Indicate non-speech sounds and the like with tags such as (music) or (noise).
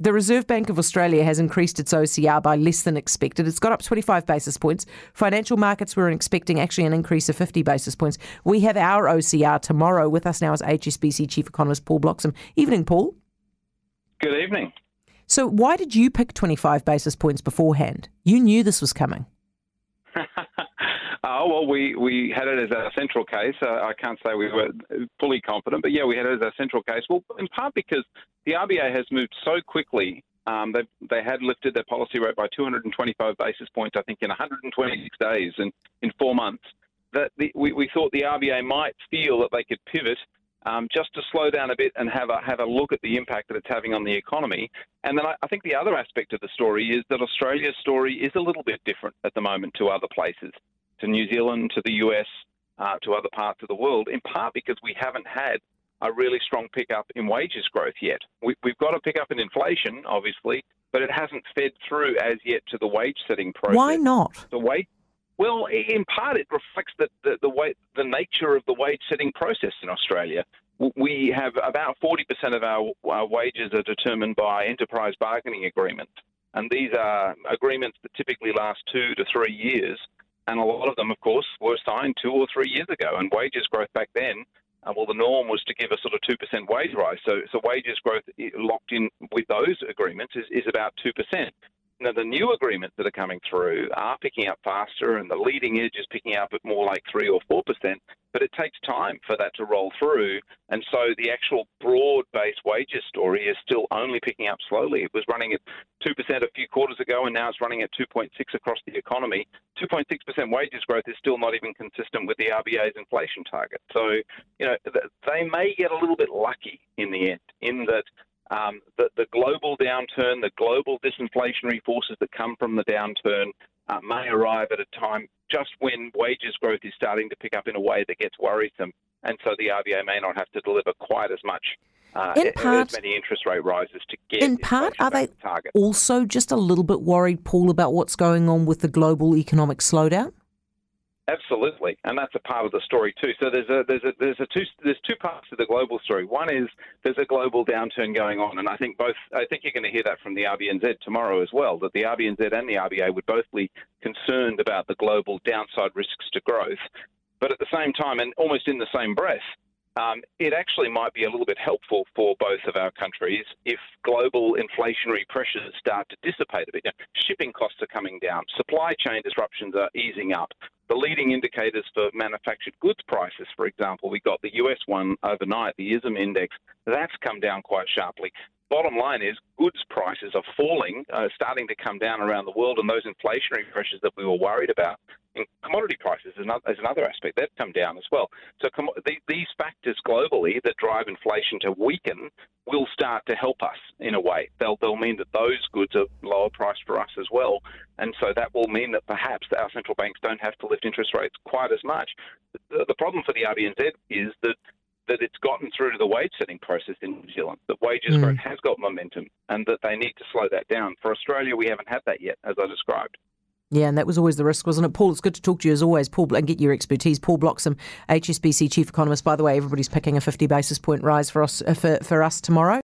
The Reserve Bank of Australia has increased its OCR by less than expected. It's got up 25 basis points. Financial markets were expecting actually an increase of 50 basis points. We have our OCR tomorrow. With us now is HSBC Chief Economist Paul Bloxham. Evening, Paul. Good evening. So, why did you pick 25 basis points beforehand? You knew this was coming. Oh, (laughs) well, we, we had it as our central case. Uh, I can't say we were fully confident, but yeah, we had it as our central case. Well, in part because the RBA has moved so quickly. Um, they, they had lifted their policy rate by 225 basis points, I think, in 126 days and in four months. That the, we, we thought the RBA might feel that they could pivot um, just to slow down a bit and have a have a look at the impact that it's having on the economy. And then I, I think the other aspect of the story is that Australia's story is a little bit different at the moment to other places to New Zealand, to the US, uh, to other parts of the world, in part because we haven't had a really strong pickup in wages growth yet. We, have got a pickup in inflation, obviously, but it hasn't fed through as yet to the wage setting process. Why not? The wage. Well, in part, it reflects the, the, the, way, the nature of the wage setting process in Australia. We have about 40% of our, our wages are determined by enterprise bargaining agreements. And these are agreements that typically last two to three years and a lot of them, of course, were signed two or three years ago. And wages growth back then, uh, well, the norm was to give a sort of 2% wage rise. So, so wages growth locked in with those agreements is, is about 2%. Now, the new agreements that are coming through are picking up faster, and the leading edge is picking up at more like 3 or 4%, but it takes time for that to roll through. And so the actual broad based wages story is still only picking up slowly. It was running at 2% a few quarters ago, and now it's running at 2.6 across the economy. 2.6% wages growth is still not even consistent with the RBA's inflation target. So, you know, they may get a little bit lucky in the end, in that um, the, the, global downturn, the global disinflationary forces that come from the downturn uh, may arrive at a time just when wages growth is starting to pick up in a way that gets worrisome. And so the RBA may not have to deliver quite as much. Uh, in part, as many interest rate rises to get. In part, are they target. also just a little bit worried, Paul, about what's going on with the global economic slowdown? Absolutely, and that's a part of the story too. So there's a there's a there's a two there's two parts to the global story. One is there's a global downturn going on, and I think both I think you're going to hear that from the RBNZ tomorrow as well. That the RBNZ and the RBA would both be concerned about the global downside risks to growth, but at the same time, and almost in the same breath, um, it actually might be a little bit helpful for both of our countries if global inflationary pressures start to dissipate a bit. Know, shipping costs are coming down, supply chain disruptions are easing up. The leading indicators for manufactured goods prices, for example, we got the US one overnight, the ISM index, that's come down quite sharply bottom line is goods prices are falling, uh, starting to come down around the world, and those inflationary pressures that we were worried about commodity prices is another, is another aspect. They've come down as well. So com- the, these factors globally that drive inflation to weaken will start to help us in a way. They'll, they'll mean that those goods are lower priced for us as well. And so that will mean that perhaps our central banks don't have to lift interest rates quite as much. The, the problem for the RBNZ is that that it's gotten through to the wage setting process in New Zealand, that wages mm. growth has got momentum, and that they need to slow that down. For Australia, we haven't had that yet, as I described. Yeah, and that was always the risk, wasn't it, Paul? It's good to talk to you as always, Paul, and get your expertise. Paul Bloxham, HSBC chief economist. By the way, everybody's picking a 50 basis point rise for us uh, for, for us tomorrow.